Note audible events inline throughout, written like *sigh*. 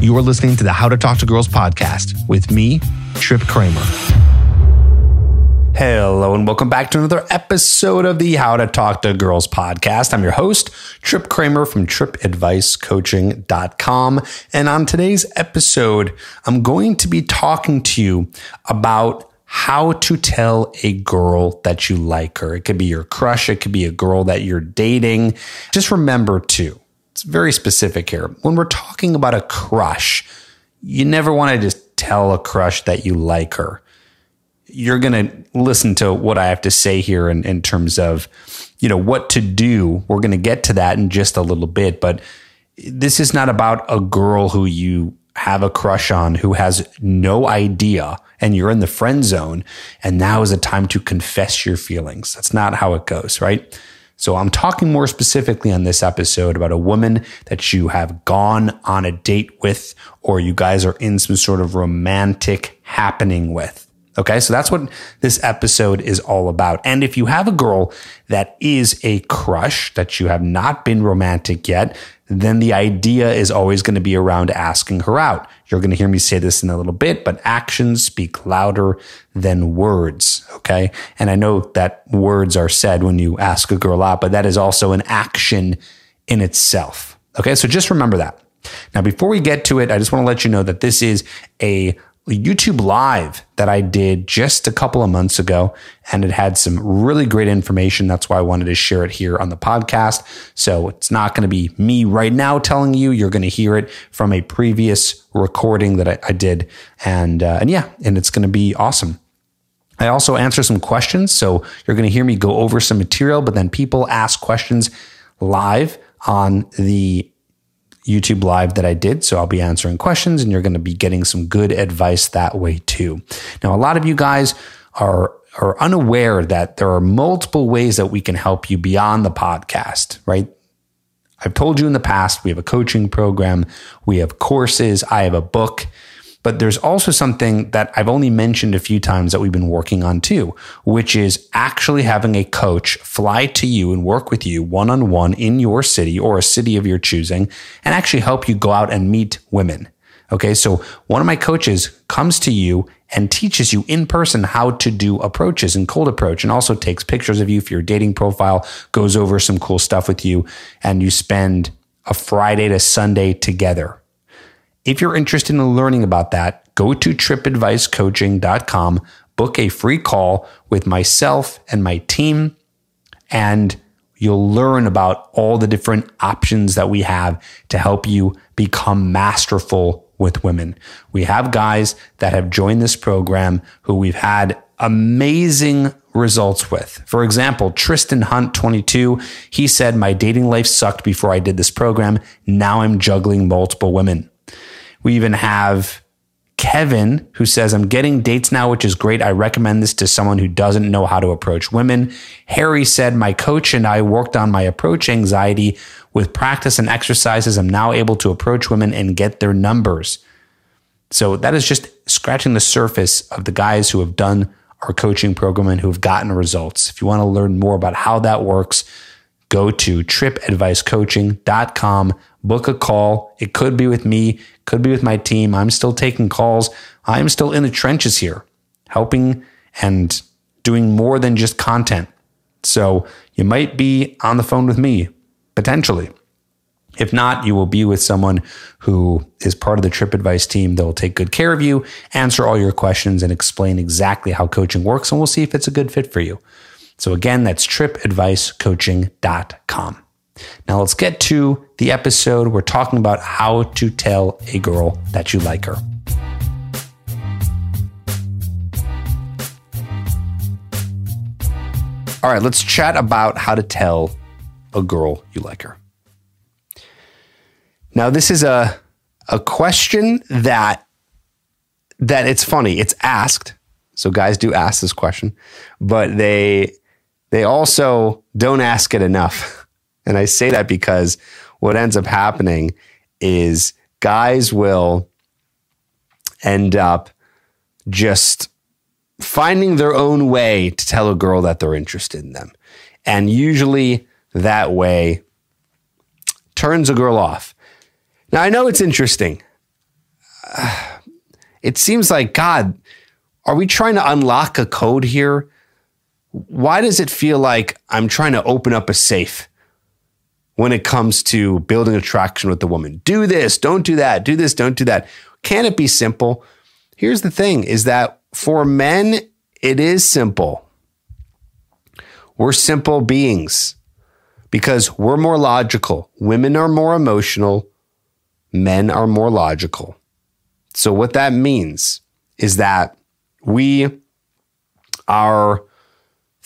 You are listening to the How to Talk to Girls podcast with me, Tripp Kramer. Hello, and welcome back to another episode of the How to Talk to Girls podcast. I'm your host, Tripp Kramer from trippadvicecoaching.com. And on today's episode, I'm going to be talking to you about how to tell a girl that you like her. It could be your crush, it could be a girl that you're dating. Just remember, too, it's very specific here. When we're talking about a crush, you never want to just tell a crush that you like her. You're going to listen to what I have to say here in, in terms of, you know, what to do. We're going to get to that in just a little bit, but this is not about a girl who you have a crush on who has no idea and you're in the friend zone and now is a time to confess your feelings. That's not how it goes, right? So I'm talking more specifically on this episode about a woman that you have gone on a date with, or you guys are in some sort of romantic happening with. Okay. So that's what this episode is all about. And if you have a girl that is a crush that you have not been romantic yet, then the idea is always going to be around asking her out. You're going to hear me say this in a little bit, but actions speak louder than words. Okay. And I know that words are said when you ask a girl out, but that is also an action in itself. Okay. So just remember that. Now, before we get to it, I just want to let you know that this is a YouTube live that I did just a couple of months ago, and it had some really great information. That's why I wanted to share it here on the podcast. So it's not going to be me right now telling you. You're going to hear it from a previous recording that I, I did, and uh, and yeah, and it's going to be awesome. I also answer some questions, so you're going to hear me go over some material, but then people ask questions live on the YouTube live that I did. So I'll be answering questions and you're going to be getting some good advice that way too. Now, a lot of you guys are are unaware that there are multiple ways that we can help you beyond the podcast, right? I've told you in the past, we have a coaching program, we have courses, I have a book. But there's also something that I've only mentioned a few times that we've been working on too, which is actually having a coach fly to you and work with you one on one in your city or a city of your choosing and actually help you go out and meet women. Okay. So one of my coaches comes to you and teaches you in person how to do approaches and cold approach and also takes pictures of you for your dating profile, goes over some cool stuff with you and you spend a Friday to Sunday together if you're interested in learning about that, go to trippadvicecoaching.com, book a free call with myself and my team, and you'll learn about all the different options that we have to help you become masterful with women. We have guys that have joined this program who we've had amazing results with. For example, Tristan Hunt, 22, he said, My dating life sucked before I did this program. Now I'm juggling multiple women. We even have Kevin who says, I'm getting dates now, which is great. I recommend this to someone who doesn't know how to approach women. Harry said, My coach and I worked on my approach anxiety with practice and exercises. I'm now able to approach women and get their numbers. So that is just scratching the surface of the guys who have done our coaching program and who have gotten results. If you want to learn more about how that works, go to trippadvicecoaching.com, book a call. It could be with me, could be with my team. I'm still taking calls. I'm still in the trenches here, helping and doing more than just content. So you might be on the phone with me, potentially. If not, you will be with someone who is part of the Tripp Advice team that will take good care of you, answer all your questions, and explain exactly how coaching works. And we'll see if it's a good fit for you. So again, that's trippadvicecoaching.com. Now let's get to the episode. We're talking about how to tell a girl that you like her. All right, let's chat about how to tell a girl you like her. Now, this is a a question that that it's funny. It's asked. So guys do ask this question, but they they also don't ask it enough. And I say that because what ends up happening is guys will end up just finding their own way to tell a girl that they're interested in them. And usually that way turns a girl off. Now, I know it's interesting. *sighs* It seems like, God, are we trying to unlock a code here? Why does it feel like I'm trying to open up a safe when it comes to building attraction with the woman? Do this, don't do that, do this, don't do that. Can it be simple? Here's the thing is that for men, it is simple. We're simple beings because we're more logical. Women are more emotional. Men are more logical. So, what that means is that we are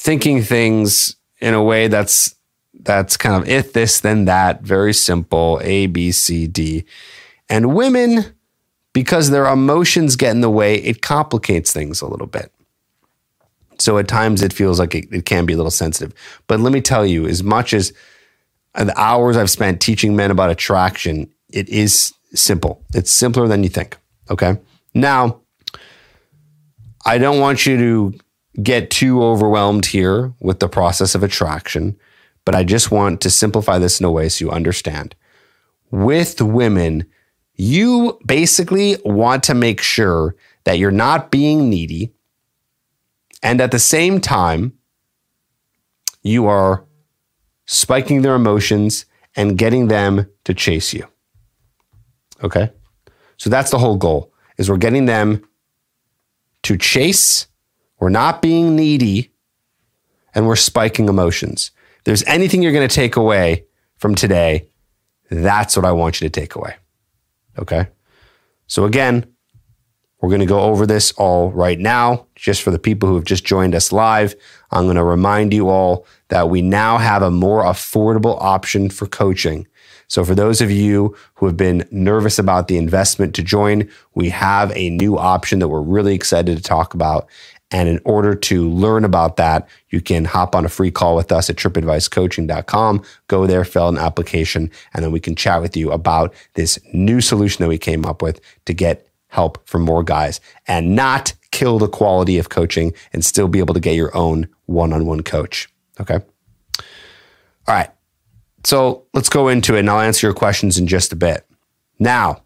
thinking things in a way that's that's kind of if this then that very simple a b c d. And women because their emotions get in the way it complicates things a little bit. So at times it feels like it, it can be a little sensitive. But let me tell you as much as the hours i've spent teaching men about attraction it is simple. It's simpler than you think okay? Now I don't want you to get too overwhelmed here with the process of attraction, but I just want to simplify this in a way so you understand. With women, you basically want to make sure that you're not being needy. And at the same time, you are spiking their emotions and getting them to chase you. Okay? So that's the whole goal is we're getting them to chase. We're not being needy and we're spiking emotions. If there's anything you're going to take away from today, that's what I want you to take away. Okay. So, again, we're going to go over this all right now. Just for the people who have just joined us live, I'm going to remind you all that we now have a more affordable option for coaching. So, for those of you who have been nervous about the investment to join, we have a new option that we're really excited to talk about. And in order to learn about that, you can hop on a free call with us at trippadvicecoaching.com. Go there, fill an application, and then we can chat with you about this new solution that we came up with to get help from more guys and not kill the quality of coaching and still be able to get your own one on one coach. Okay. All right. So let's go into it and I'll answer your questions in just a bit. Now,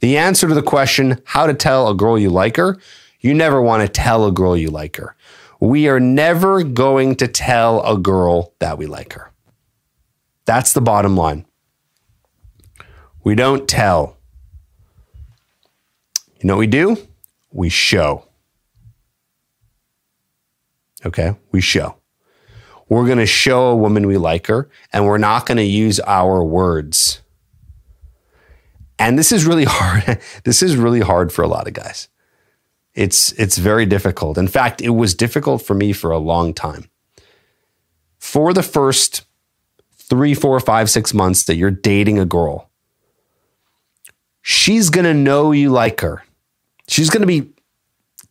the answer to the question, how to tell a girl you like her, you never want to tell a girl you like her. We are never going to tell a girl that we like her. That's the bottom line. We don't tell. You know what we do? We show. Okay? We show. We're going to show a woman we like her, and we're not going to use our words. And this is really *laughs* hard. this is really hard for a lot of guys. It's it's very difficult. In fact, it was difficult for me for a long time. For the first three, four, five, six months that you're dating a girl, she's gonna know you like her. She's gonna be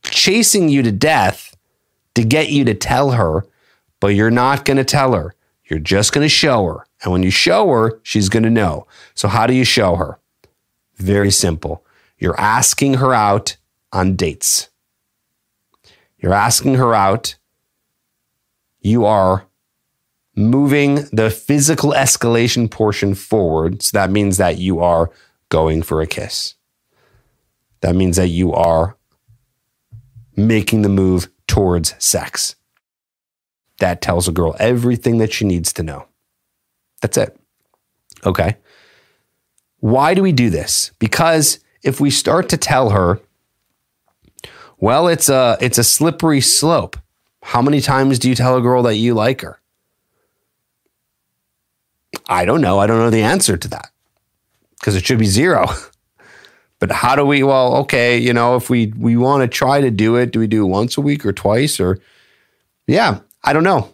chasing you to death to get you to tell her but you're not going to tell her. You're just going to show her. And when you show her, she's going to know. So, how do you show her? Very simple. You're asking her out on dates. You're asking her out. You are moving the physical escalation portion forward. So that means that you are going for a kiss. That means that you are making the move towards sex. That tells a girl everything that she needs to know. That's it. Okay. Why do we do this? Because if we start to tell her, well, it's a it's a slippery slope. How many times do you tell a girl that you like her? I don't know. I don't know the answer to that. Because it should be zero. *laughs* but how do we well, okay, you know, if we we want to try to do it, do we do it once a week or twice or yeah, I don't know.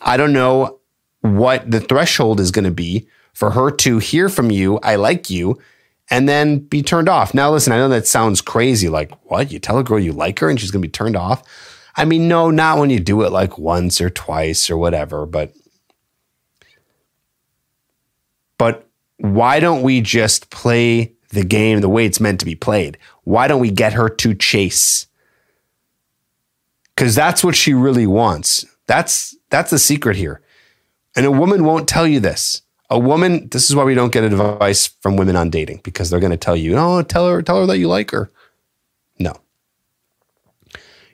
I don't know what the threshold is going to be for her to hear from you, I like you, and then be turned off. Now, listen, I know that sounds crazy. Like, what? You tell a girl you like her and she's going to be turned off? I mean, no, not when you do it like once or twice or whatever, but. But why don't we just play the game the way it's meant to be played? Why don't we get her to chase? because that's what she really wants. That's that's the secret here. And a woman won't tell you this. A woman, this is why we don't get advice from women on dating because they're going to tell you, "Oh, tell her tell her that you like her." No.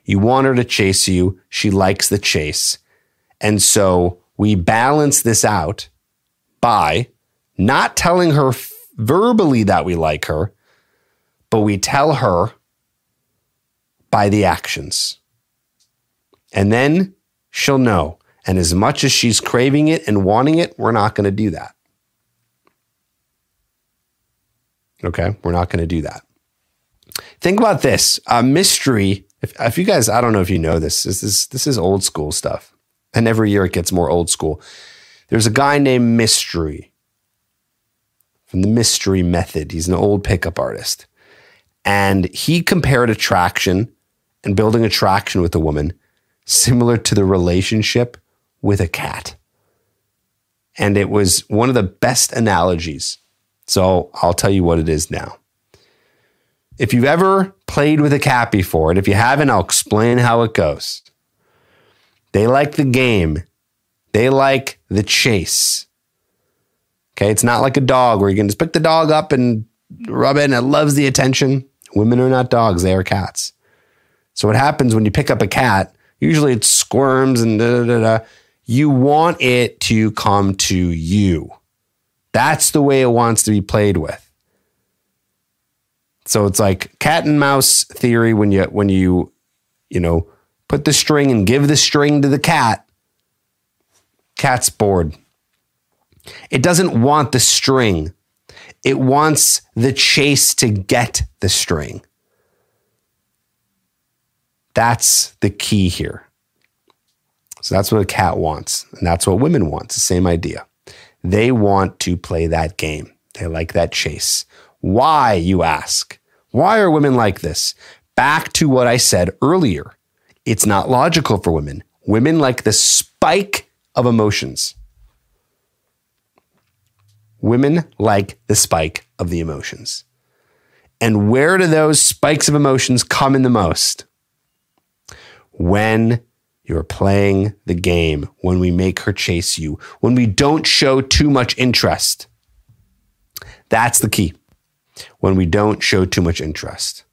You want her to chase you. She likes the chase. And so we balance this out by not telling her verbally that we like her, but we tell her by the actions. And then she'll know. And as much as she's craving it and wanting it, we're not going to do that. Okay, we're not going to do that. Think about this a mystery. If, if you guys, I don't know if you know this, this is, this is old school stuff. And every year it gets more old school. There's a guy named Mystery from the Mystery Method. He's an old pickup artist. And he compared attraction and building attraction with a woman similar to the relationship with a cat. And it was one of the best analogies. So I'll tell you what it is now. If you've ever played with a cat before, and if you haven't, I'll explain how it goes. They like the game, they like the chase. Okay, it's not like a dog where you can just pick the dog up and rub it and it loves the attention. Women are not dogs, they are cats. So what happens when you pick up a cat? Usually it squirms and da da da. You want it to come to you. That's the way it wants to be played with. So it's like cat and mouse theory when you when you you know put the string and give the string to the cat. Cat's bored. It doesn't want the string. It wants the chase to get the string. That's the key here. So that's what a cat wants. And that's what women want. It's the same idea. They want to play that game. They like that chase. Why, you ask? Why are women like this? Back to what I said earlier. It's not logical for women. Women like the spike of emotions. Women like the spike of the emotions. And where do those spikes of emotions come in the most? when you're playing the game, when we make her chase you, when we don't show too much interest. That's the key. When we don't show too much interest.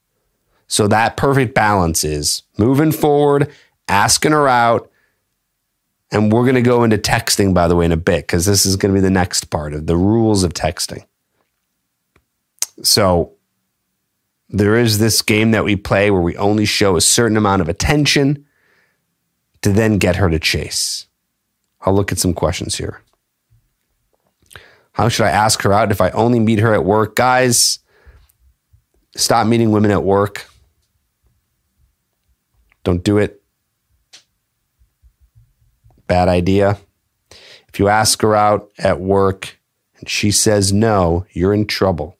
So that perfect balance is moving forward, asking her out. And we're going to go into texting, by the way, in a bit, because this is going to be the next part of the rules of texting. So there is this game that we play where we only show a certain amount of attention to then get her to chase. I'll look at some questions here. How should I ask her out if I only meet her at work? Guys, stop meeting women at work. Don't do it. Bad idea. If you ask her out at work and she says no, you're in trouble.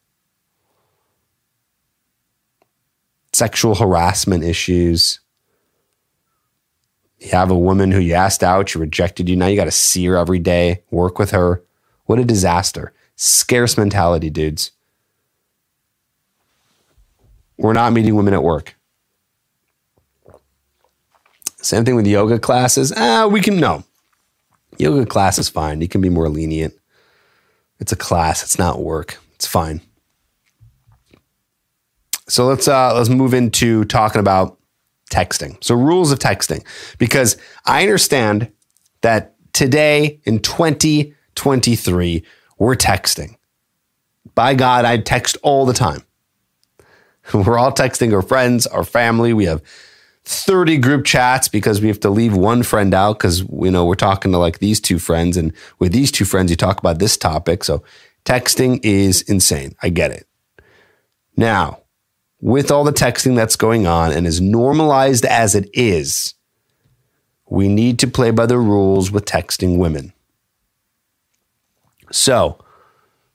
sexual harassment issues. You have a woman who you asked out, she rejected you. Now you got to see her every day, work with her. What a disaster. Scarce mentality, dudes. We're not meeting women at work. Same thing with yoga classes. Ah, we can no. Yoga class is fine. You can be more lenient. It's a class, it's not work. It's fine. So let's uh, let's move into talking about texting. So rules of texting, because I understand that today in 2023 we're texting. By God, I text all the time. *laughs* We're all texting our friends, our family. We have 30 group chats because we have to leave one friend out because you know we're talking to like these two friends and with these two friends you talk about this topic so texting is insane i get it now with all the texting that's going on and as normalized as it is, we need to play by the rules with texting women. So,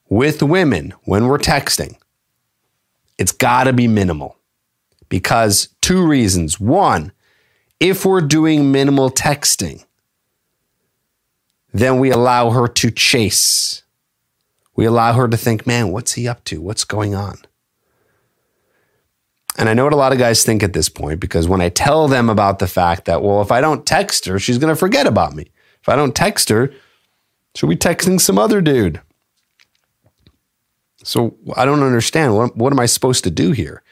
with women, when we're texting, it's got to be minimal because two reasons. One, if we're doing minimal texting, then we allow her to chase. We allow her to think, man, what's he up to? What's going on? And I know what a lot of guys think at this point because when I tell them about the fact that, well, if I don't text her, she's going to forget about me. If I don't text her, she'll be texting some other dude? So I don't understand. What, what am I supposed to do here?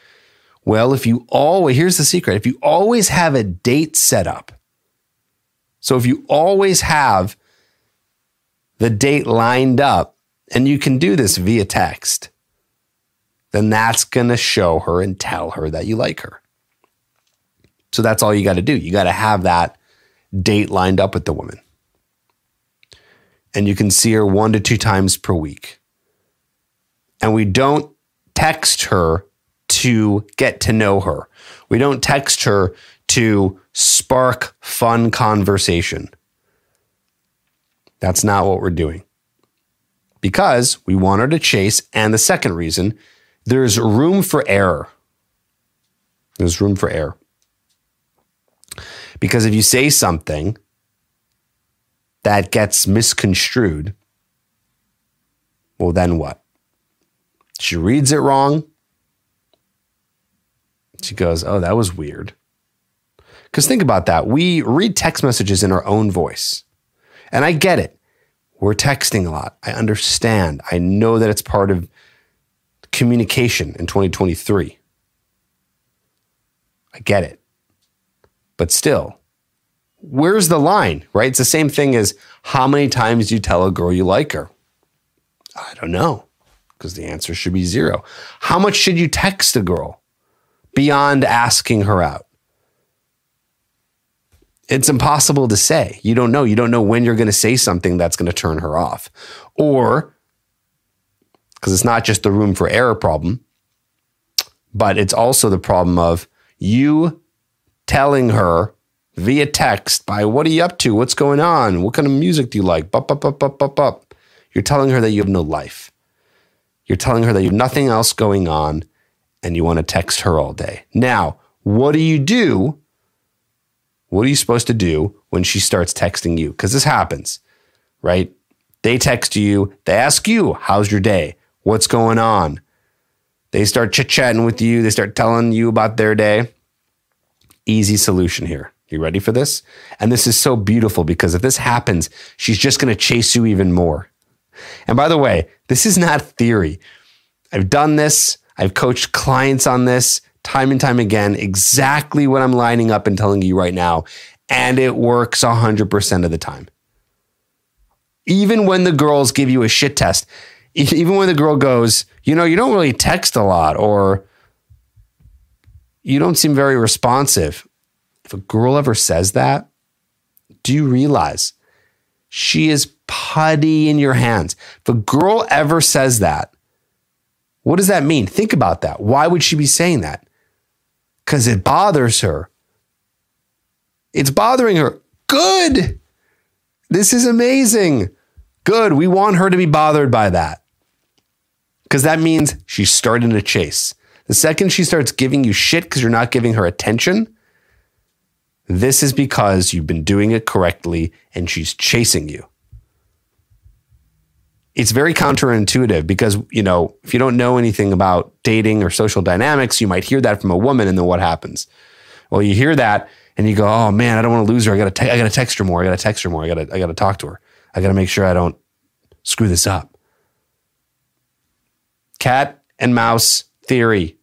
Well, if you always, here's the secret if you always have a date set up, so if you always have the date lined up, and you can do this via text, then that's going to show her and tell her that you like her. So that's all you got to do. You got to have that date lined up with the woman. And you can see her one to two times per week. And we don't text her to get to know her. We don't text her to spark fun conversation. That's not what we're doing. Because we want her to chase. And the second reason, there's room for error. There's room for error. Because if you say something that gets misconstrued, well, then what? She reads it wrong. She goes, Oh, that was weird. Because think about that. We read text messages in our own voice. And I get it. We're texting a lot. I understand. I know that it's part of communication in 2023. I get it. But still, where's the line, right? It's the same thing as how many times do you tell a girl you like her? I don't know, because the answer should be zero. How much should you text a girl beyond asking her out? It's impossible to say. You don't know. You don't know when you're going to say something that's going to turn her off. Or, because it's not just the room for error problem, but it's also the problem of you telling her via text by what are you up to? What's going on? What kind of music do you like? Bup, bup, bup, bup, bup, bup. You're telling her that you have no life. You're telling her that you have nothing else going on and you want to text her all day. Now, what do you do? What are you supposed to do when she starts texting you? Because this happens, right? They text you, they ask you, How's your day? What's going on? They start chit chatting with you, they start telling you about their day. Easy solution here. You ready for this? And this is so beautiful because if this happens, she's just going to chase you even more. And by the way, this is not theory. I've done this, I've coached clients on this time and time again, exactly what I'm lining up and telling you right now. And it works 100% of the time. Even when the girls give you a shit test, even when the girl goes, you know, you don't really text a lot or you don't seem very responsive. If a girl ever says that, do you realize she is putty in your hands? If a girl ever says that, what does that mean? Think about that. Why would she be saying that? Because it bothers her. It's bothering her. Good. This is amazing. Good. We want her to be bothered by that. Because that means she's starting to chase. The second she starts giving you shit because you're not giving her attention, this is because you've been doing it correctly and she's chasing you. It's very counterintuitive because, you know, if you don't know anything about dating or social dynamics, you might hear that from a woman and then what happens? Well, you hear that and you go, "Oh man, I don't want to lose her. I got to I got to text her more. I got to text her more. I got to I got to talk to her. I got to make sure I don't screw this up." Cat and mouse theory.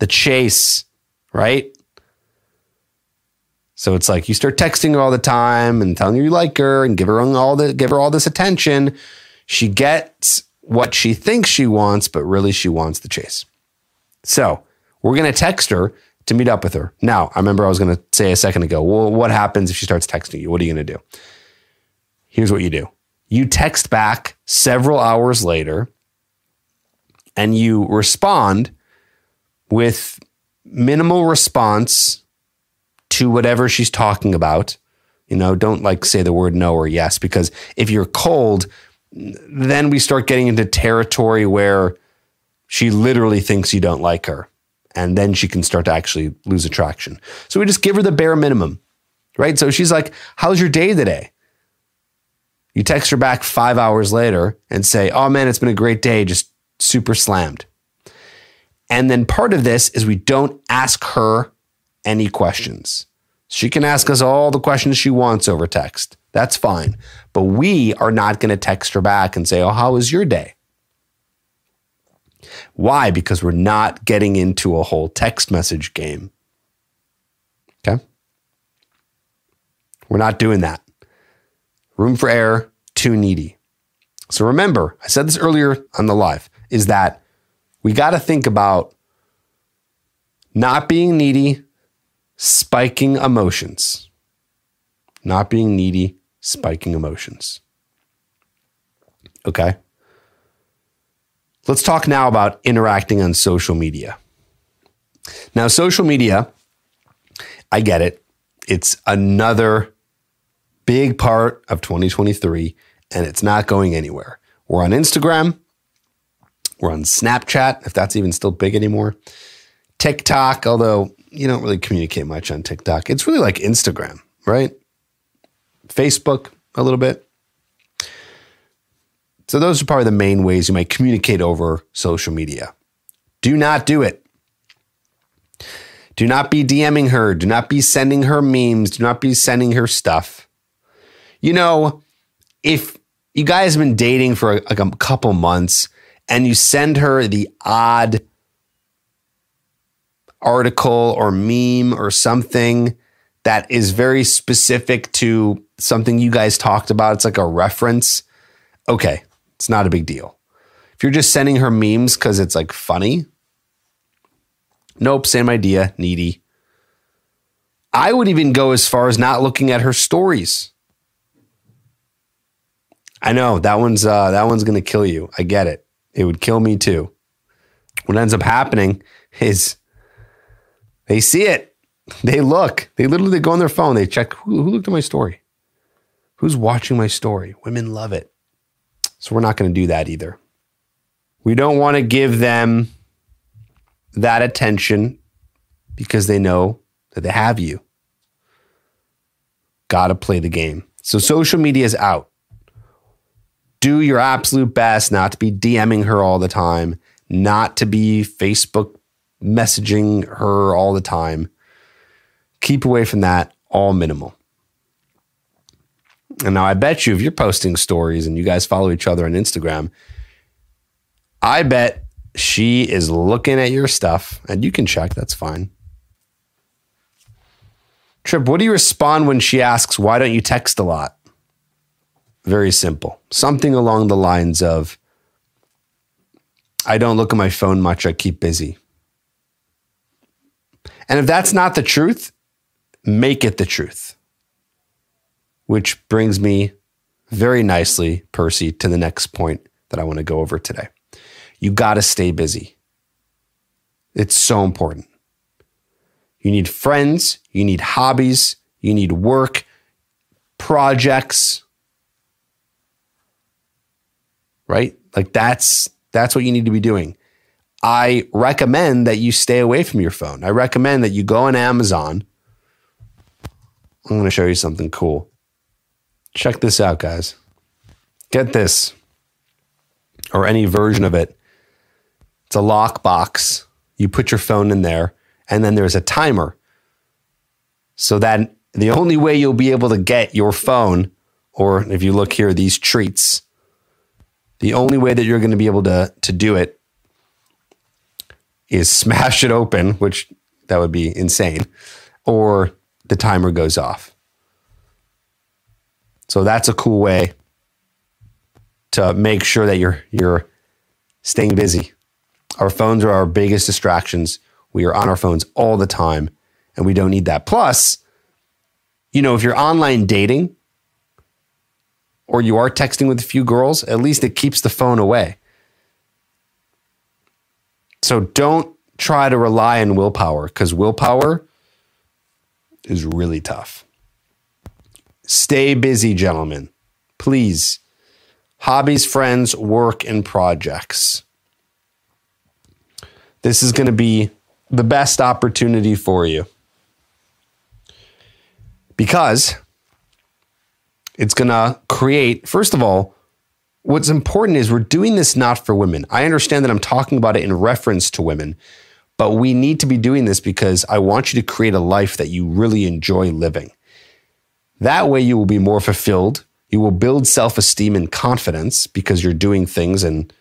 The chase, right? So it's like you start texting her all the time and telling her you like her and give her all the give her all this attention. She gets what she thinks she wants, but really she wants the chase. So we're gonna text her to meet up with her. Now, I remember I was gonna say a second ago, well, what happens if she starts texting you? What are you gonna do? Here's what you do. You text back several hours later and you respond with minimal response to whatever she's talking about. You know, don't like say the word no or yes, because if you're cold, then we start getting into territory where she literally thinks you don't like her. And then she can start to actually lose attraction. So we just give her the bare minimum, right? So she's like, How's your day today? You text her back five hours later and say, Oh man, it's been a great day, just super slammed. And then part of this is we don't ask her any questions. She can ask us all the questions she wants over text. That's fine. But we are not going to text her back and say, Oh, how was your day? Why? Because we're not getting into a whole text message game. Okay. We're not doing that. Room for error, too needy. So remember, I said this earlier on the live, is that we got to think about not being needy, spiking emotions. Not being needy, spiking emotions. Okay. Let's talk now about interacting on social media. Now, social media, I get it. It's another big part of 2023, and it's not going anywhere. We're on Instagram. We're on Snapchat, if that's even still big anymore. TikTok, although you don't really communicate much on TikTok. It's really like Instagram, right? Facebook, a little bit. So, those are probably the main ways you might communicate over social media. Do not do it. Do not be DMing her. Do not be sending her memes. Do not be sending her stuff. You know, if you guys have been dating for like a couple months and you send her the odd article or meme or something that is very specific to something you guys talked about, it's like a reference. Okay, it's not a big deal. If you're just sending her memes because it's like funny, nope, same idea, needy. I would even go as far as not looking at her stories. I know that one's uh, that one's gonna kill you. I get it. It would kill me too. What ends up happening is they see it. They look. They literally go on their phone. They check who, who looked at my story. Who's watching my story? Women love it. So we're not going to do that either. We don't want to give them that attention because they know that they have you. Got to play the game. So social media is out. Do your absolute best not to be DMing her all the time, not to be Facebook messaging her all the time. Keep away from that, all minimal. And now I bet you if you're posting stories and you guys follow each other on Instagram, I bet she is looking at your stuff and you can check, that's fine. Tripp, what do you respond when she asks, why don't you text a lot? Very simple. Something along the lines of, I don't look at my phone much, I keep busy. And if that's not the truth, make it the truth. Which brings me very nicely, Percy, to the next point that I want to go over today. You got to stay busy. It's so important. You need friends, you need hobbies, you need work, projects. Right? Like that's that's what you need to be doing. I recommend that you stay away from your phone. I recommend that you go on Amazon. I'm going to show you something cool. Check this out, guys. Get this, or any version of it. It's a lock box. You put your phone in there, and then there's a timer. So that the only way you'll be able to get your phone, or if you look here, these treats, the only way that you're going to be able to, to do it is smash it open, which that would be insane, or the timer goes off. So that's a cool way to make sure that you're you're staying busy. Our phones are our biggest distractions. We are on our phones all the time and we don't need that. Plus, you know, if you're online dating or you are texting with a few girls, at least it keeps the phone away. So don't try to rely on willpower because willpower is really tough. Stay busy, gentlemen. Please. Hobbies, friends, work, and projects. This is going to be the best opportunity for you because it's going to create, first of all, what's important is we're doing this not for women. I understand that I'm talking about it in reference to women, but we need to be doing this because I want you to create a life that you really enjoy living That way, you will be more fulfilled. You will build self esteem and confidence because you're doing things and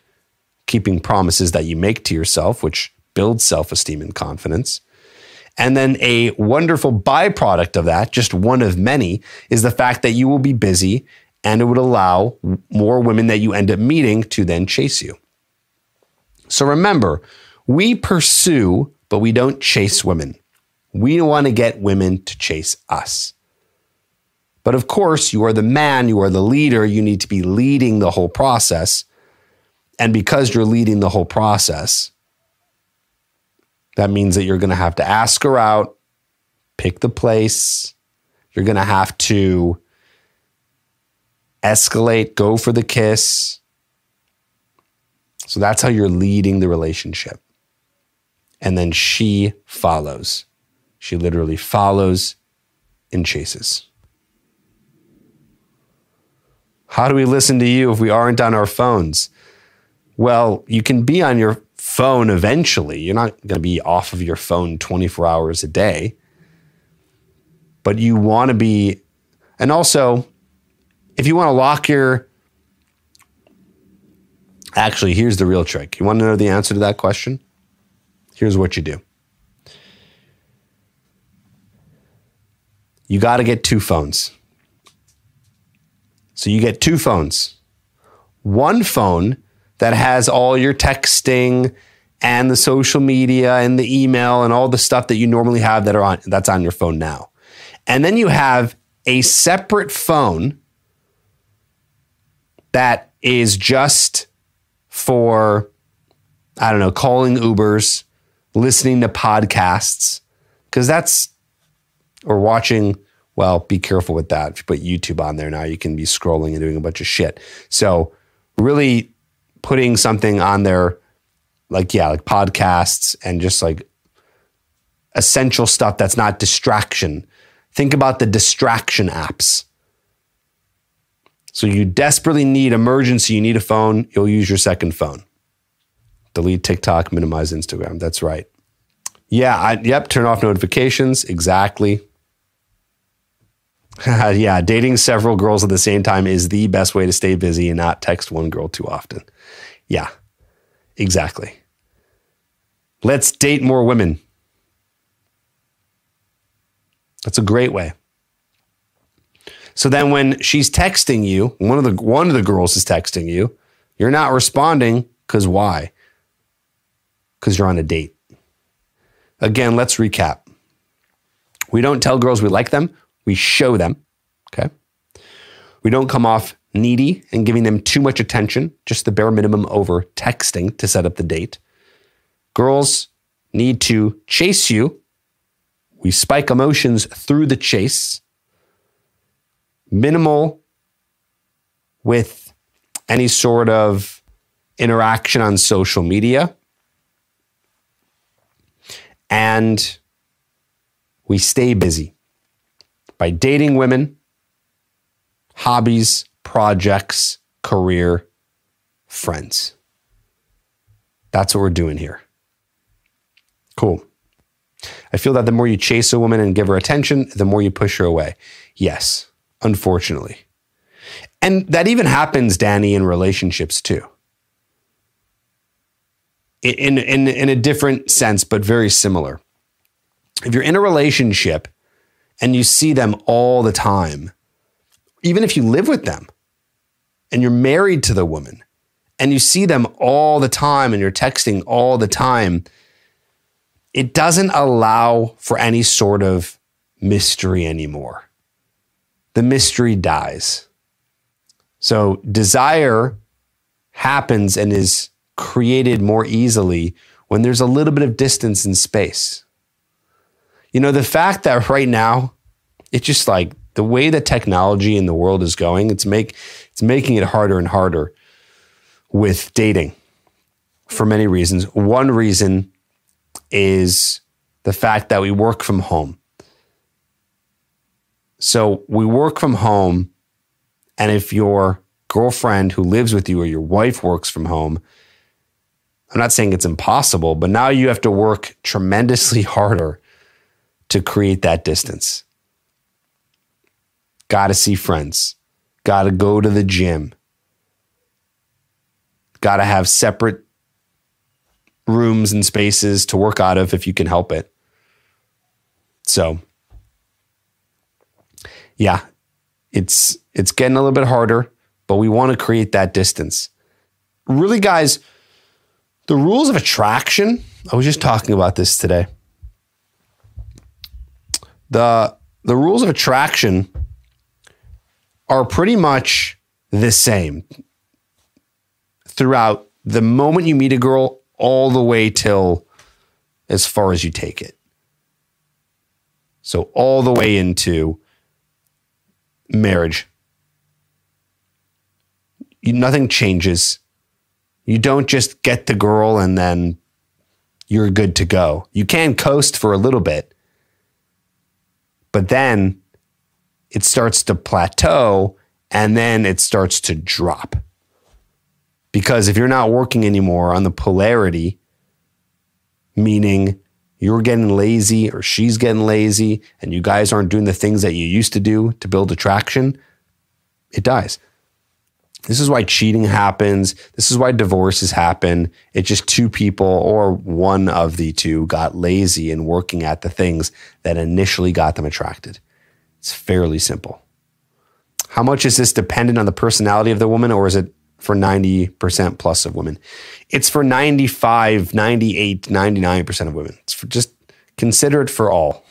keeping promises that you make to yourself, which builds self esteem and confidence. And then a wonderful byproduct of that, just one of many, is the fact that you will be busy and it would allow more women that you end up meeting to then chase you. So remember, we pursue, but we don't chase women. We want to get women to chase us. But of course, you are the man, you are the leader, you need to be leading the whole process. And because you're leading the whole process, that means that you're going to have to ask her out, pick the place. You're going to have to escalate, go for the kiss. So that's how you're leading the relationship. And then she follows. She literally follows and chases. How do we listen to you if we aren't on our phones? Well, you can be on your phone eventually. You're not going to be off of your phone 24 hours a day. But you want to be, and also, if you want to lock your, actually, here's the real trick. You want to know the answer to that question? Here's what you do you got to get two phones. So you get two phones. One phone that has all your texting and the social media and the email and all the stuff that you normally have that are on that's on your phone now. And then you have a separate phone that is just for I don't know, calling Ubers, listening to podcasts cuz that's or watching well, be careful with that. If you put YouTube on there now, you can be scrolling and doing a bunch of shit. So, really putting something on there, like, yeah, like podcasts and just like essential stuff that's not distraction. Think about the distraction apps. So, you desperately need emergency, you need a phone, you'll use your second phone. Delete TikTok, minimize Instagram. That's right. Yeah, I, yep, turn off notifications. Exactly. *laughs* yeah, dating several girls at the same time is the best way to stay busy and not text one girl too often. Yeah, exactly. Let's date more women. That's a great way. So then when she's texting you, one of the one of the girls is texting you, you're not responding cuz why? Cuz you're on a date. Again, let's recap. We don't tell girls we like them. We show them, okay? We don't come off needy and giving them too much attention, just the bare minimum over texting to set up the date. Girls need to chase you. We spike emotions through the chase. Minimal with any sort of interaction on social media. And we stay busy by dating women, hobbies, projects, career, friends. That's what we're doing here. Cool. I feel that the more you chase a woman and give her attention, the more you push her away. Yes, unfortunately. And that even happens, Danny, in relationships too. In, in, in a different sense, but very similar. If you're in a relationship and you see them all the time, even if you live with them and you're married to the woman and you see them all the time and you're texting all the time, it doesn't allow for any sort of mystery anymore. The mystery dies. So desire happens and is created more easily when there's a little bit of distance in space. You know, the fact that right now, it's just like the way that technology in the world is going, it's make it's making it harder and harder with dating for many reasons. One reason is the fact that we work from home. So we work from home, and if your girlfriend who lives with you or your wife works from home, I'm not saying it's impossible, but now you have to work tremendously *laughs* harder to create that distance. got to see friends, got to go to the gym, got to have separate rooms and spaces to work out of if you can help it. So, yeah, it's it's getting a little bit harder, but we want to create that distance. Really, guys, the rules of attraction. I was just talking about this today. The the rules of attraction are pretty much the same throughout the moment you meet a girl all the way till as far as you take it. So, all the way into marriage. You, nothing changes. You don't just get the girl and then you're good to go. You can coast for a little bit, but then it starts to plateau and then it starts to drop. Because if you're not working anymore on the polarity, meaning you're getting lazy or she's getting lazy and you guys aren't doing the things that you used to do to build attraction, it dies. This is why cheating happens. This is why divorces happen. It's just two people or one of the two got lazy in working at the things that initially got them attracted. It's fairly simple. How much is this dependent on the personality of the woman or is it for 90% plus of women. It's for 95, 98, 99% of women. It's just consider it for all.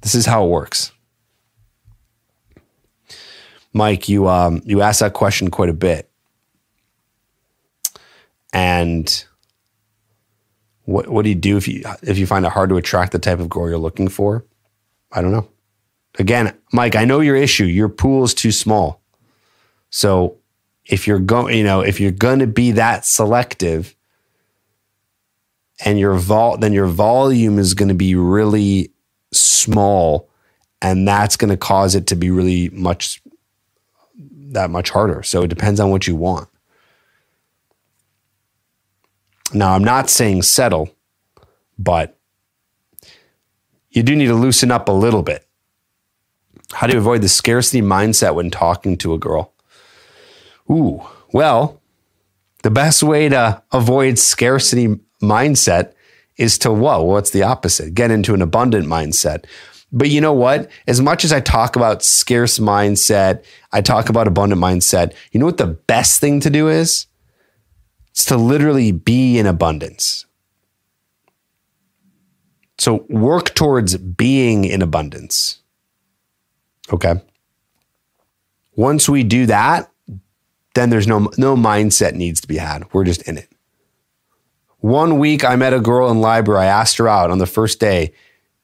This is how it works. Mike, you um, you asked that question quite a bit. And what what do you do if you if you find it hard to attract the type of girl you're looking for? I don't know. Again, Mike, I know your issue. Your pool is too small. So if you're going, you know, if you're going to be that selective and your vol, then your volume is going to be really small and that's going to cause it to be really much that much harder. So it depends on what you want. Now, I'm not saying settle, but you do need to loosen up a little bit. How do you avoid the scarcity mindset when talking to a girl? Ooh, well, the best way to avoid scarcity mindset is to what? What's the opposite? Get into an abundant mindset. But you know what? As much as I talk about scarce mindset, I talk about abundant mindset. You know what the best thing to do is? It's to literally be in abundance. So work towards being in abundance. Okay. Once we do that, then there's no no mindset needs to be had. We're just in it. One week I met a girl in library. I asked her out on the first day.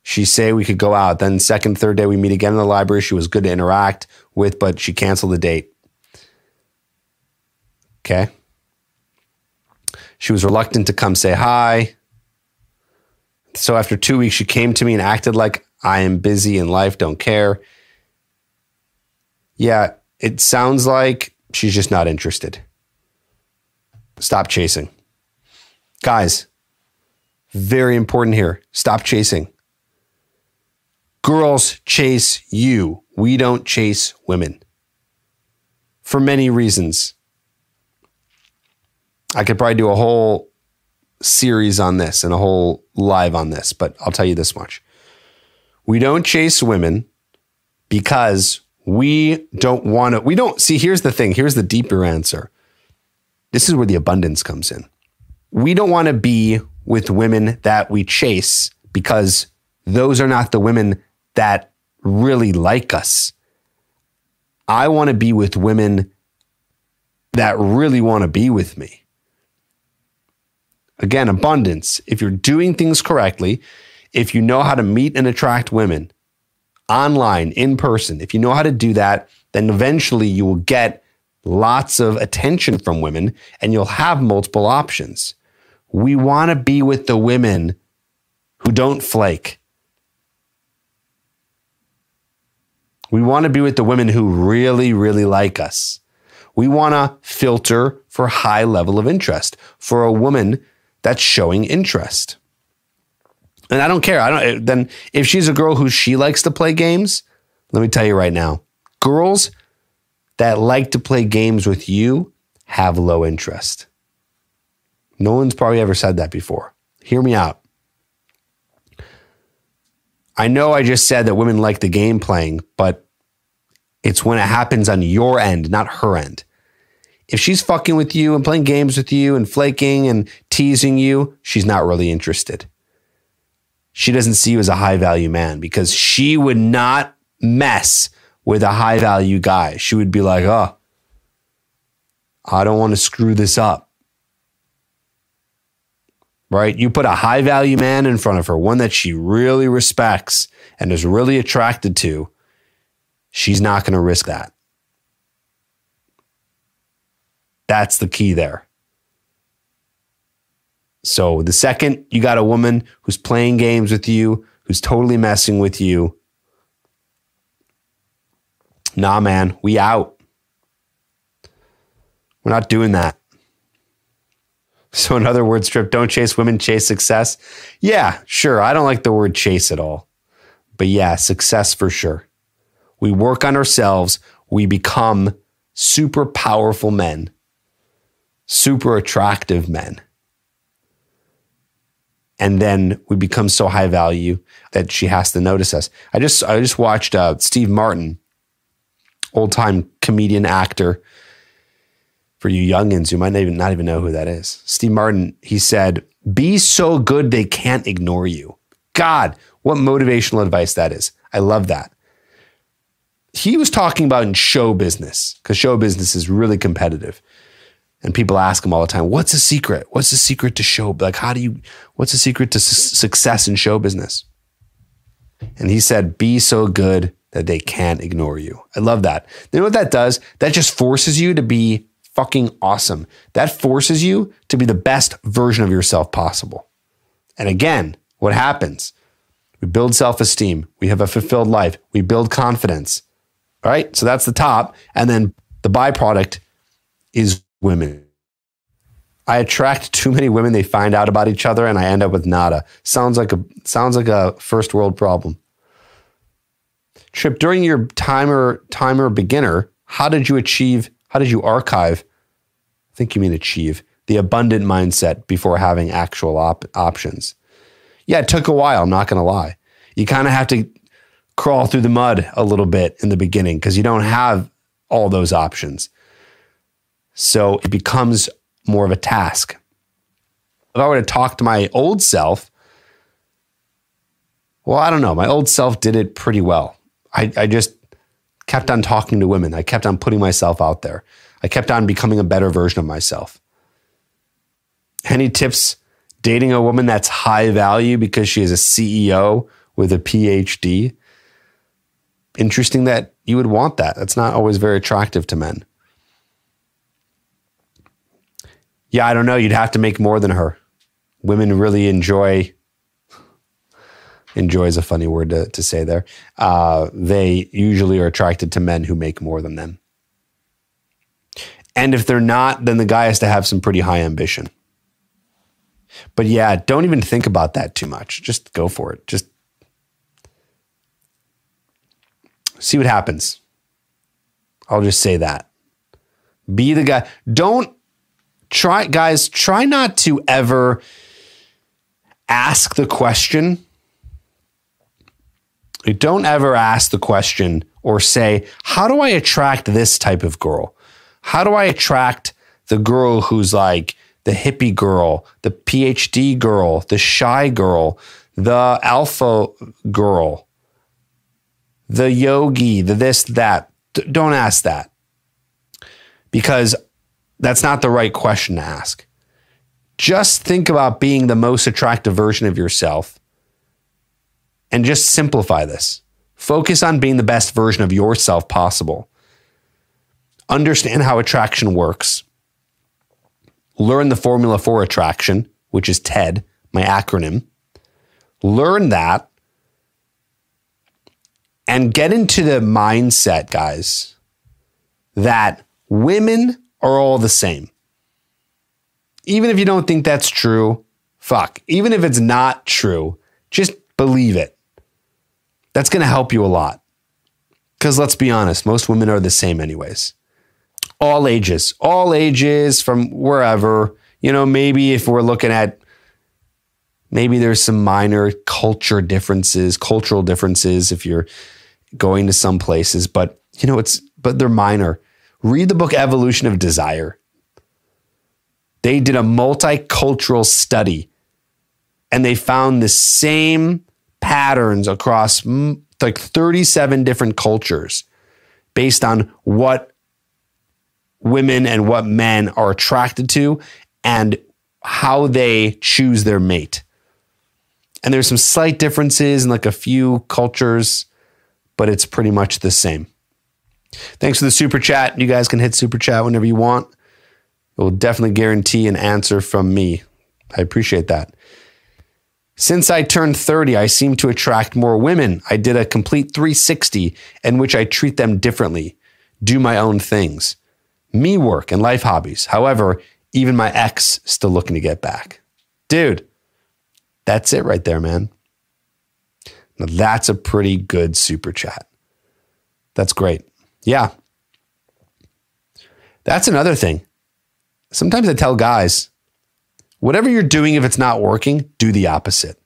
She say we could go out. Then second, third day we meet again in the library. She was good to interact with, but she canceled the date. Okay. She was reluctant to come say hi. So after two weeks, she came to me and acted like I am busy in life, don't care. Yeah, it sounds like She's just not interested. Stop chasing. Guys, very important here. Stop chasing. Girls chase you. We don't chase women for many reasons. I could probably do a whole series on this and a whole live on this, but I'll tell you this much. We don't chase women because we don't want to, we don't see. Here's the thing here's the deeper answer. This is where the abundance comes in. We don't want to be with women that we chase because those are not the women that really like us. I want to be with women that really want to be with me. Again, abundance. If you're doing things correctly, if you know how to meet and attract women, online, in person, if you know how to do that, then eventually you will get lots of attention from women and you'll have multiple options. We want to be with the women who don't flake. We want to be with the women who really, really like us. We want to filter for high level of interest for a woman that's showing interest. And I don't care. I don't eh, then if she's a girl who she likes to play games, Let me tell you right now girls that like to play games with you have low interest. No one's probably ever said that before. Hear me out. I know I just said that women like the game playing, but it's when it happens on your end, not her end. If she's fucking with you and playing games with you and flaking and teasing you, she's not really interested. She doesn't see you as a high value man because she would not mess with a high value guy. She would be like, oh, I don't want to screw this up. Right? You put a high value man in front of her, one that she really respects and is really attracted to, she's not going to risk that. That's the key there. So the second you got a woman who's playing games with you, who's totally messing with you, nah, man, we out. We're not doing that. *laughs* So, in other words, Tripp, don't chase women, chase success. Yeah, sure. I don't like the word chase at all. But yeah, success for sure. We work on ourselves, we become super powerful men, super attractive men. And then we become so high value that she has to notice us. I just I just watched uh, Steve Martin old time comedian actor. For you youngins who might not even not even know who that is, Steve Martin. He said, "Be so good they can't ignore you." God, what motivational advice that is! I love that. He was talking about in show business because show business is really competitive. And people ask him all the time, what's the secret? What's the secret to show? Like, how do you, what's the secret to su- success in show business? And he said, be so good that they can't ignore you. I love that. You know what that does? That just forces you to be fucking awesome. That forces you to be the best version of yourself possible. And again, what happens? We build self esteem. We have a fulfilled life. We build confidence. All right. So that's the top. And then the byproduct is women. I attract too many women. They find out about each other and I end up with nada. Sounds like a, sounds like a first world problem. Tripp, during your timer timer beginner, how did you achieve, how did you archive, think you mean achieve, the abundant mindset before having actual op- options? Yeah, it took a while, I'm not going to lie. You kind of have to crawl through the mud a little bit in the beginning because you don't have all those options. So it becomes more of a task. If I were to talk to my old self, well, I don't know. My old self did it pretty well. I, I just kept on talking to women. I kept on putting myself out there. I kept on becoming a better version of myself. Any tips dating a woman that's high value because she is a CEO with a PhD? Interesting that you would want that. That's not always very attractive to men. Yeah, I don't know. You'd have to make more than her. Women really enjoy enjoy is a funny word to, to say there. Uh, they usually are attracted to men who make more than them. And if they're not, then the guy has to have some pretty high ambition. But yeah, don't even think about that too much. Just go for it. Just see what happens. I'll just say that. Be the guy. Don't try, guys, try not to ever ask the question don't ever ask the question or say, How do I attract this type of girl? How do I attract the girl who's like the hippie girl, the PhD girl, the shy girl, the alpha girl, the yogi, the this, that? Don't ask that because that's not the right question to ask. Just think about being the most attractive version of yourself and just simplify this. Focus on being the best version of yourself possible. Understand how attraction works. Learn the formula for attraction, which is TED, my acronym. Learn that and get into the mindset, guys, that women are all the same. Even if you don't think that's true, fuck. Even if it's not true, just believe it. That's going to help you a lot. Because let's be honest, most women are the same, anyways. All ages, all ages from wherever. You know, maybe if we're looking at maybe there's some minor culture differences, cultural differences if you're going to some places, but you know, it's but they're minor. Read the book Evolution of Desire. They did a multicultural study and they found the same patterns across like 37 different cultures based on what women and what men are attracted to and how they choose their mate. And there's some slight differences in like a few cultures, but it's pretty much the same. Thanks for the super chat. You guys can hit super chat whenever you want. It will definitely guarantee an answer from me. I appreciate that. Since I turned 30, I seem to attract more women. I did a complete 360 in which I treat them differently, do my own things, me work and life hobbies. However, even my ex still looking to get back. Dude, that's it right there, man. Now that's a pretty good super chat. That's great. Yeah. That's another thing. Sometimes I tell guys, Whatever you're doing, if it's not working, do the opposite.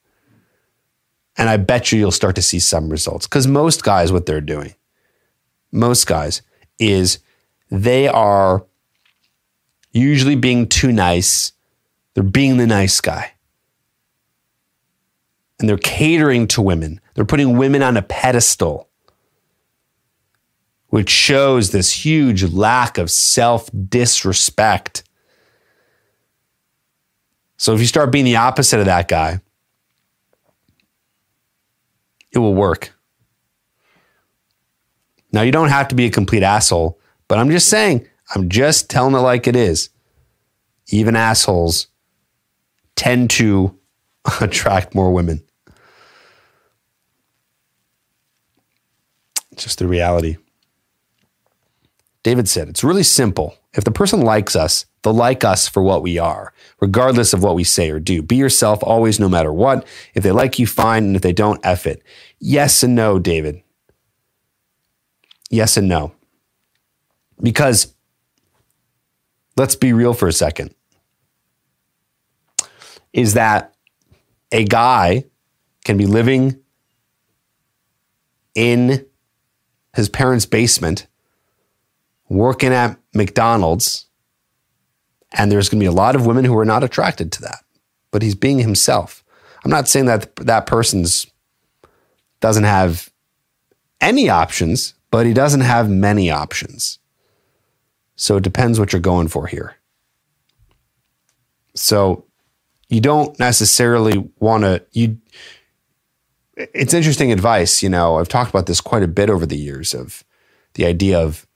And I bet you you'll start to see some results. Because most guys, what they're doing, most guys, is they are usually being too nice. They're being the nice guy. And they're catering to women. They're putting women on a pedestal, which shows this huge lack of self disrespect so if you start being the opposite of that guy, it will work. Now, you don't have to be a complete asshole, but I'm just saying, I'm just telling it like it is. Even assholes tend to *laughs* attract more women. It's Just the reality. David said, it's really simple. If the person likes us, they'll like us for what we are, regardless of what we say or do. Be yourself always, no matter what. If they like you, fine. And if they don't, F it. Yes and no, David. Yes and no. Because let's be real for a second. Is that a guy can be living in his parents' basement working at McDonald's, and there's going to be a lot of women who are not attracted to that. But he's being himself. I'm not saying that that person's doesn't have any options, but he doesn't have many options. So it depends what you're going for here. So you don't necessarily want to you it's interesting advice, you know. I've talked about this quite a bit over the years of the idea of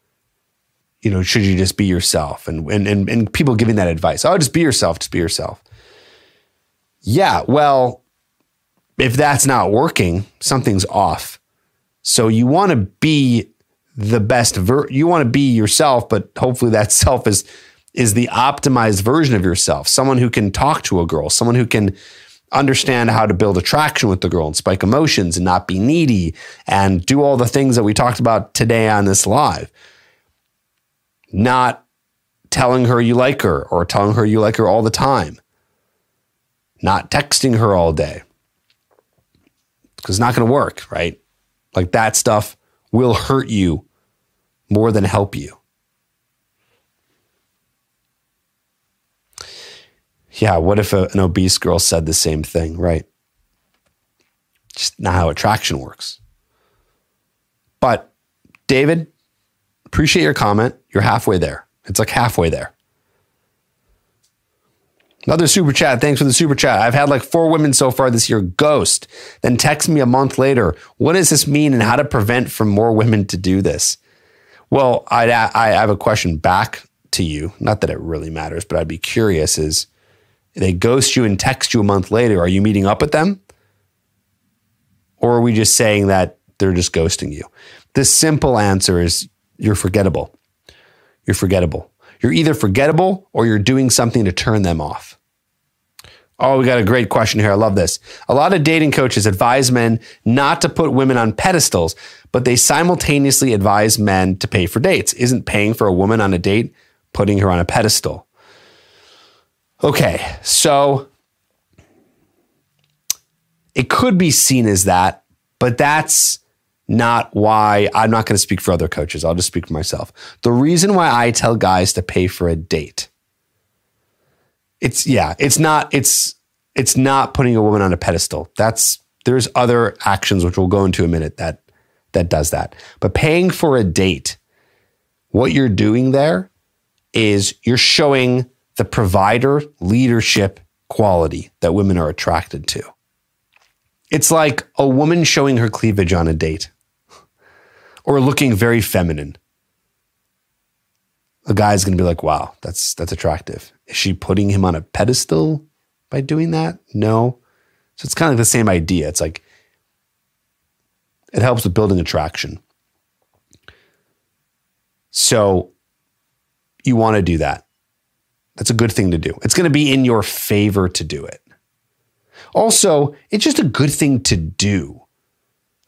you know, should you just be yourself? And, and, and, and people giving that advice. Oh, just be yourself, just be yourself. Yeah, well, if that's not working, something's off. So you want to be the best ver- you want to be yourself, but hopefully that *laughs* self is is the optimized version of yourself. Someone who can talk to a girl, someone who can understand how to build attraction with the girl and spike emotions and not be needy and do all the things that we talked about today on this live not telling her you like her or telling her you like her all the time, not texting her all day. Because it's not going to work, right? Like that stuff will hurt you more than help you. Yeah, what if a, an obese girl said the same thing, right? Just not how attraction works. But David, Appreciate your comment. You're halfway there. It's like halfway there. Another super chat. Thanks for the super chat. I've had like four women so far this year ghost, then text me a month later. What does this mean and how to prevent from more women to do this? Well, I'd, I have a question back to you. Not that it really matters, but I'd be curious is they ghost you and text you a month later. Are you meeting up with them? Or are we just saying that they're just ghosting you? The simple answer is you're forgettable. You're forgettable. You're either forgettable or you're doing something to turn them off. Oh, we got a great question here. I love this. A lot of dating coaches advise men not to put women on pedestals, but they simultaneously advise men to pay for dates. Isn't paying for a woman on a date putting her on a pedestal? Okay, so it could be seen as that, but that's not why I'm not going to speak for other coaches. I'll just speak for myself. The reason why I tell guys to pay for a date it's yeah, it's not it's it's not putting a woman on a pedestal. That's there's other actions which we'll go into a minute that that does that. But paying for a date, what you're doing there is you're showing the provider leadership quality that women are attracted to. It's like a woman showing her cleavage on a date or looking very feminine a guy's going to be like, wow, that's that's attractive. Is she putting him on a pedestal by doing that? No. So it's kind of like the same idea. It's like it helps with building attraction. So you want to do that. That's a good thing to do. It's going to be in your favor to do it. Also, it's just a good thing to do.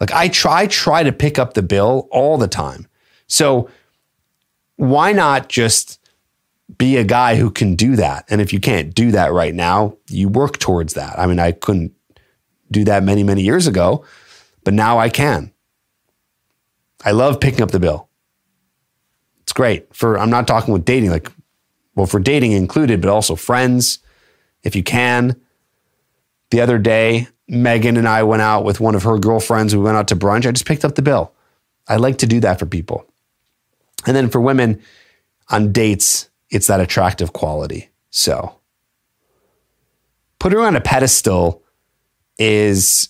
Like I try try to pick up the bill all the time. So why not just be a guy who can do that? And if you can't do that right now, you work towards that. I mean, I couldn't do that many, many years ago, but now I can. I love picking up the bill. It's great for, I'm not talking with dating, like, well, for dating included, but also friends, if you can. The other day, Megan and I went out with one of her girlfriends. We went out to brunch. I just picked up the bill. I like to do that for people. And then for women on dates, it's that attractive quality. So putting her on a pedestal is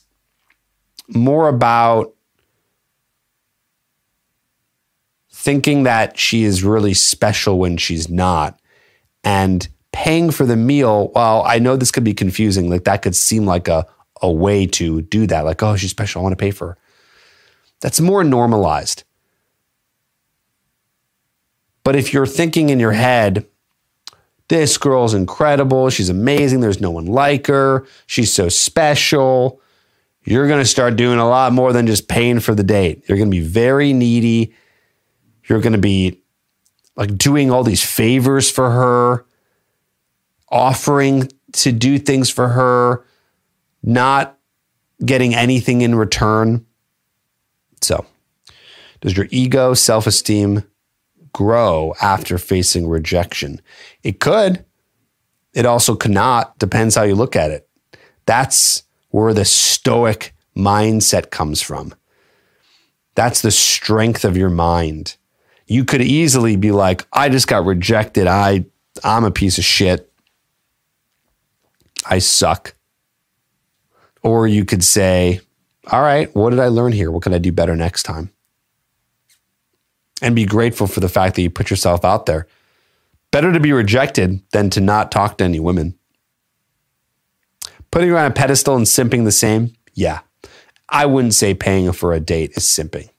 more about thinking that she is really special when she's not and paying for the meal. Well, I know this could be confusing. Like that could seem like a, a way to do that. Like, oh, she's special. I want to pay for her. That's more normalized. But if you're thinking in your head, this girl's incredible, she's amazing, there's no one like her, she's so special, you're going to start doing a lot more than just paying for the date. You're going to be very needy. You're going to be like doing all these favors for her, offering to do things for her, not getting anything in return. So, does your ego, self esteem, grow after facing rejection. It could. It also cannot. Depends how you look at it. That's where the stoic mindset comes from. That's the strength of your mind. You could easily be like, I just got rejected. I I'm a piece of shit. I suck. Or you could say, all right, what did I learn here? What can I do better next time? and be grateful for the fact that you put yourself out there. Better to be rejected than to not talk to any women. Putting her on a pedestal and simping the same? Yeah. I wouldn't say paying for a date is simping.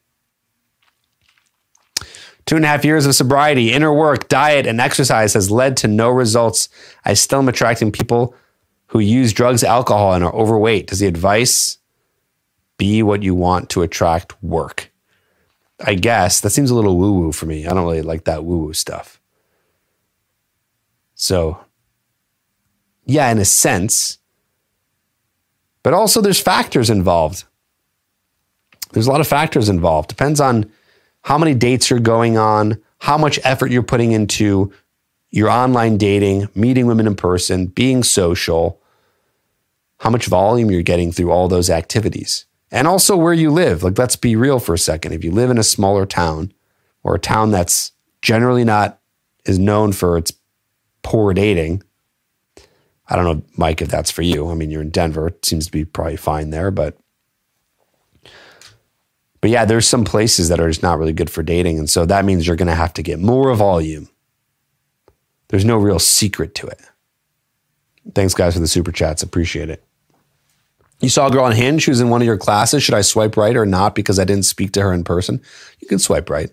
Two and a half years of sobriety, inner work, diet, and exercise has led to no results. I still am attracting people who use drugs, alcohol, and are overweight. Does the advice be what you want to attract work? I guess that seems a little woo woo for me. I don't really like that woo woo stuff. So, yeah, in a sense, but also there's factors involved. There's a lot of factors involved. Depends on how many dates you're going on, how much effort you're putting into your online dating, meeting women in person, being social, how much volume you're getting through all those activities and also where you live. Like, let's be real for a second. If you live in a smaller town or a town that's generally not is known for its poor dating, I don't know, Mike, if that's for you. I mean, you're in Denver. It seems to be probably fine there, but but yeah, there's some places that are just not really good for dating. And so that means you're going to have to get more volume. There's no real secret to it. Thanks, guys, for the super chats. Appreciate it. You saw a girl on Hinge who's in one of your classes. Should I swipe right or not because I didn't speak to her in person? You can swipe right.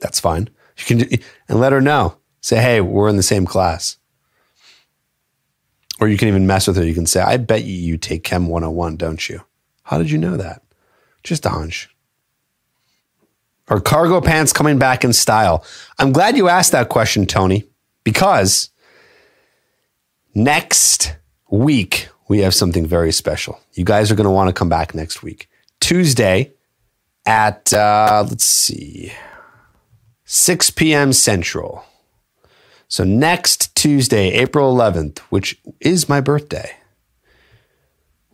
That's fine. You can and let her know. Say, hey, we're in the same class. Or you can even mess with her. You can say, I bet you you take Chem 101, don't you? How did you know that? Just a hunch. Are cargo pants coming back in style? I'm glad you asked that question, Tony, because next week we have something very special. You guys are going to want to come back next week. Tuesday at, uh, let's see, 6 p.m. Central. So next Tuesday, April 11th, which is my birthday,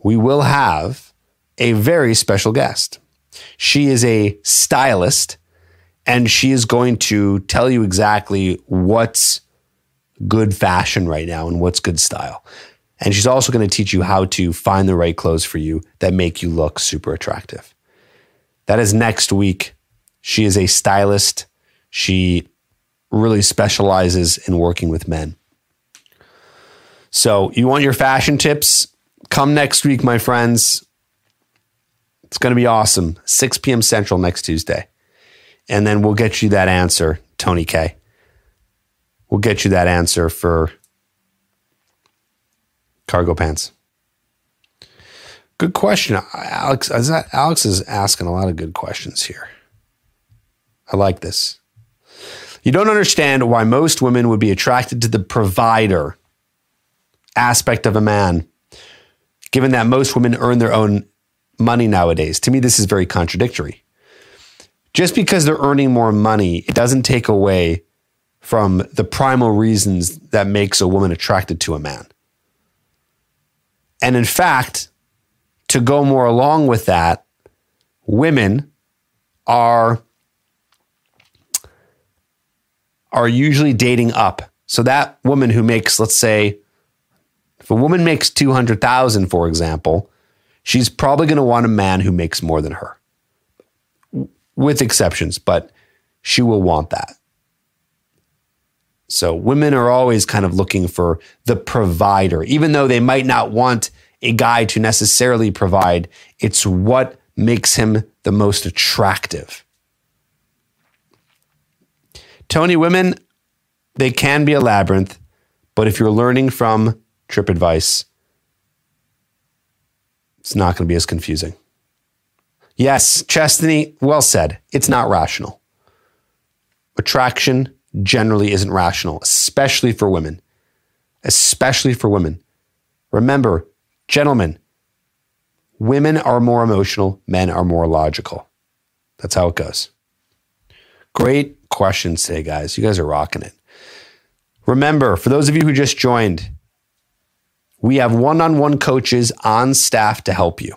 we will have a very special guest. She is a stylist and she is going to tell you exactly what's good fashion right now and what's good style. And she's also going to teach you how to find the right clothes for you that make you look super attractive. That is next week. She is a stylist. She really specializes in working with men. So, you want your fashion tips? Come next week, my friends. It's going to be awesome. 6 p.m. Central next Tuesday. And then we'll get you that answer, Tony K. We'll get you that answer for cargo pants. Good question. Alex, Alex is asking a lot of good questions here. I like this. You don't understand why most women would be attracted to the provider aspect of a man, given that most women earn their own money nowadays. To me, this is very contradictory. Just because they're earning more money, it doesn't take away from the primal reasons that makes a woman attracted to a man. And in fact, to go more along with that, women are are usually dating up. So that woman who makes let's say if a woman makes 200,000 for example, she's probably going to want a man who makes more than her, with exceptions, but she will want that. So women are always kind of looking for the provider, even though they might not want a guy to necessarily provide. It's what makes him the most attractive. Tony, women, they can be a labyrinth, but if you're learning from Tripp Advice, it's not going to be as confusing. Yes, Chestney, well said. It's not rational. Attraction generally isn't rational, especially for women. Especially for women. Remember, gentlemen, women are more emotional, men are more logical. That's how it goes. Great questions today, guys. You guys are rocking it. Remember, for those of you who just joined, we have one on one coaches on staff to help you.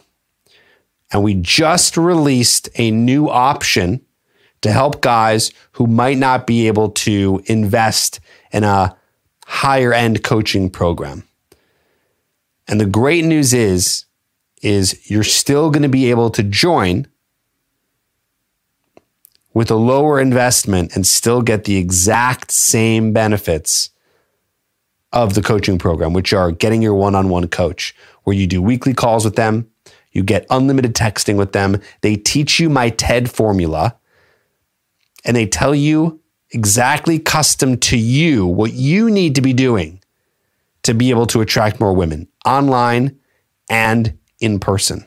And we just released a new option to help guys who might not be able to invest in a higher end coaching program. And the great news is is you're still going to be able to join with a lower investment and still get the exact same benefits of the coaching program, which are getting your one on one coach, where you do weekly calls with them, you get unlimited texting with them. They teach you my TED formula, and they tell you exactly custom to you what you need to be doing to be able to attract more women online and in person.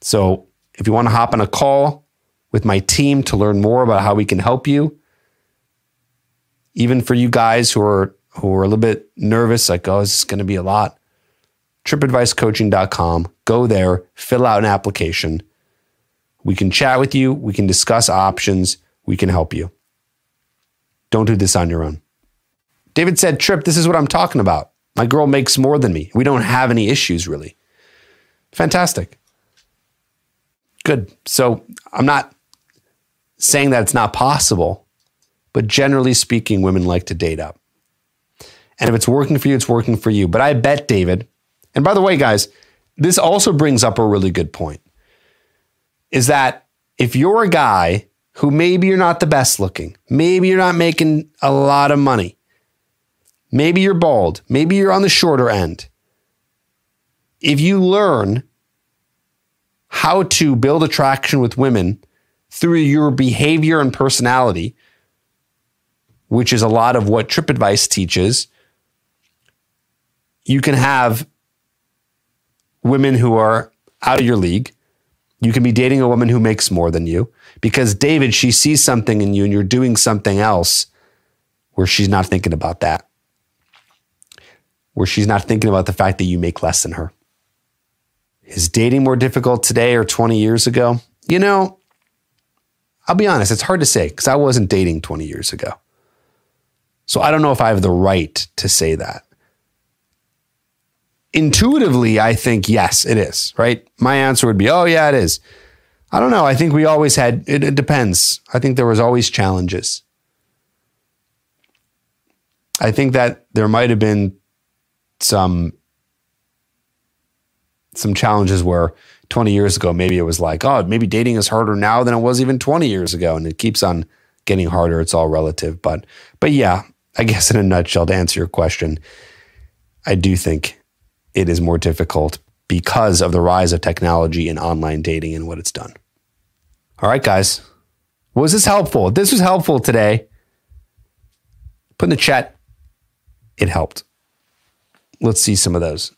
So, if you want to hop on a call with my team to learn more about how we can help you, even for you guys who are who are a little bit nervous, like, oh, is this going to be a lot? TrippAdviceCoaching.com. Go there, fill out an application. We can chat with you. We can discuss options. We can help you. Don't do this on your own. David said, Tripp, this is what I'm talking about. My girl makes more than me. We don't have any issues really. Fantastic. Good. So I'm not saying that it's not possible, but generally speaking, women like to date up. And if it's working for you, it's working for you. But I bet, David, and by the way, guys, this also brings up a really good point is that if you're a guy who maybe you're not the best looking, maybe you're not making a lot of money, maybe you're bald, maybe you're on the shorter end, if you learn how to build attraction with women through your behavior and personality, which is a lot of what TrippAdvice teaches, you can have women who are out of your league. You can be dating a woman who makes more than you because David, she sees something in you and you're doing something else where she's not thinking about that, where she's not thinking about the fact that you make less than her. Is dating more difficult today or 20 years ago? You know, I'll be honest, it's hard to say because I wasn't dating 20 years ago. So I don't know if I have the right to say that. Intuitively, I think yes, it is, right? My answer would be, oh, yeah, it is. I don't know. I think we always had, it, it depends. I think there was always challenges. I think that there might have been some some challenges where 20 years ago maybe it was like oh maybe dating is harder now than it was even 20 years ago and it keeps on getting harder it's all relative but but yeah i guess in a nutshell to answer your question i do think it is more difficult because of the rise of technology and online dating and what it's done all right guys was this helpful this was helpful today put in the chat it helped. Let's see some of those.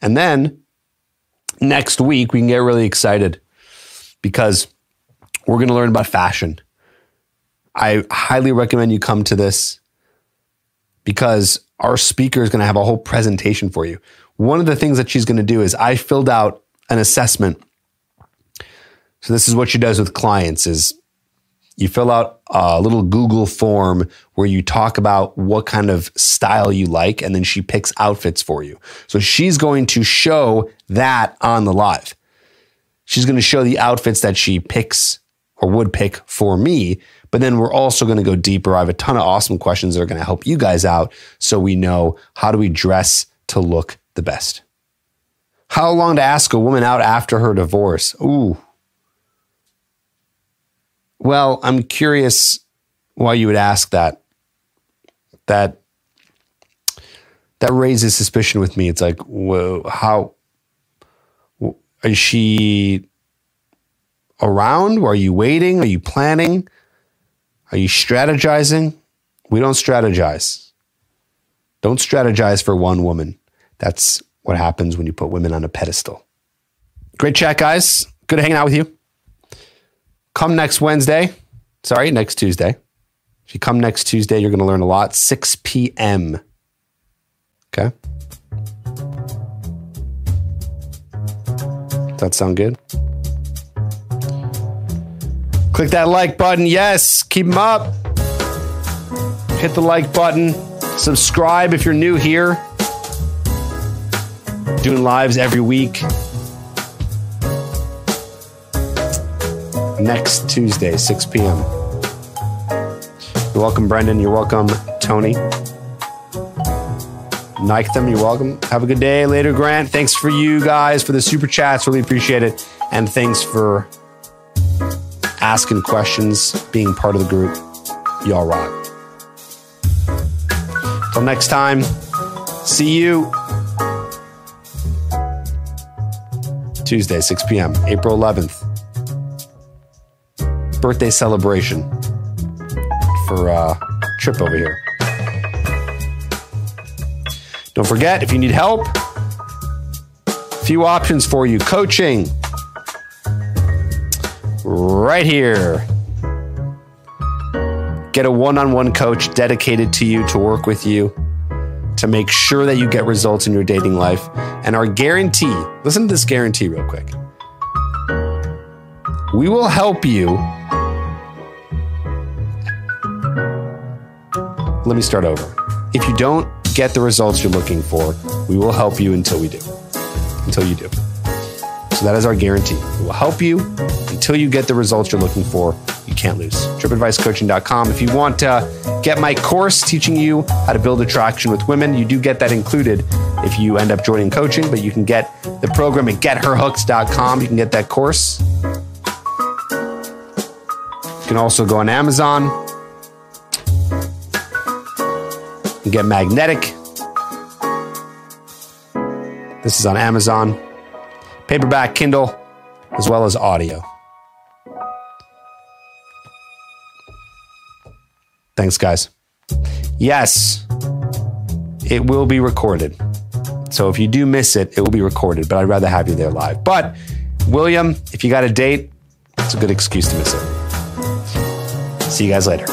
And then next week, we can get really excited because we're going to learn about fashion. I highly recommend you come to this because our speaker is going to have a whole presentation for you. One of the things that she's going to do is I filled out an assessment. So this is what she does with clients is you fill out a little Google form where you talk about what kind of style you like, and then she picks outfits for you. So she's going to show that on the live. She's going to show the outfits that she picks or would pick for me. But then we're also going to go deeper. I have a ton of awesome questions that are going to help you guys out so we know how do we dress to look the best. How long to ask a woman out after her divorce? Ooh, well, I'm curious why you would ask that. That that raises suspicion with me. It's like, whoa, how is she around? Are you waiting? Are you planning? Are you strategizing? We don't strategize. Don't strategize for one woman. That's what happens when you put women on a pedestal. Great chat, guys. Good hanging out with you. Come next Wednesday. Sorry, next Tuesday. If you come next Tuesday, you're going to learn a lot. 6 p.m. Okay. Does that sound good? Click that like button. Yes, keep them up. Hit the like button. Subscribe if you're new here. Doing lives every week. next Tuesday, 6 p.m. You're welcome, Brendan. You're welcome, Tony. Like them. You're welcome. Have a good day. Later, Grant. Thanks for you guys for the super chats. Really appreciate it. And thanks for asking questions, being part of the group. Y'all rock. Till next time, see you Tuesday, 6 p.m., April 11th birthday celebration for uh, Tripp over here. Don't forget, if you need help, a few options for you. Coaching right here. Get a one on one coach dedicated to you to work with you to make sure that you get results in your dating life. And our guarantee listen to this guarantee real quick. We will help you let me start over. If you don't get the results you're looking for, we will help you until we do. Until you do. So that is our guarantee. We will help you until you get the results you're looking for. You can't lose. TrippAdviceCoaching.com. If you want to get my course teaching you how to build attraction with women, you do get that included if you end up joining coaching, but you can get the program at getherhooks.com. You can get that course. You can also go on Amazon and get Magnetic. This is on Amazon, paperback, Kindle, as well as audio. Thanks, guys. Yes, it will be recorded. So if you do miss it, it will be recorded, but I'd rather have you there live. But William, if you got a date, it's a good excuse to miss it. See you guys later.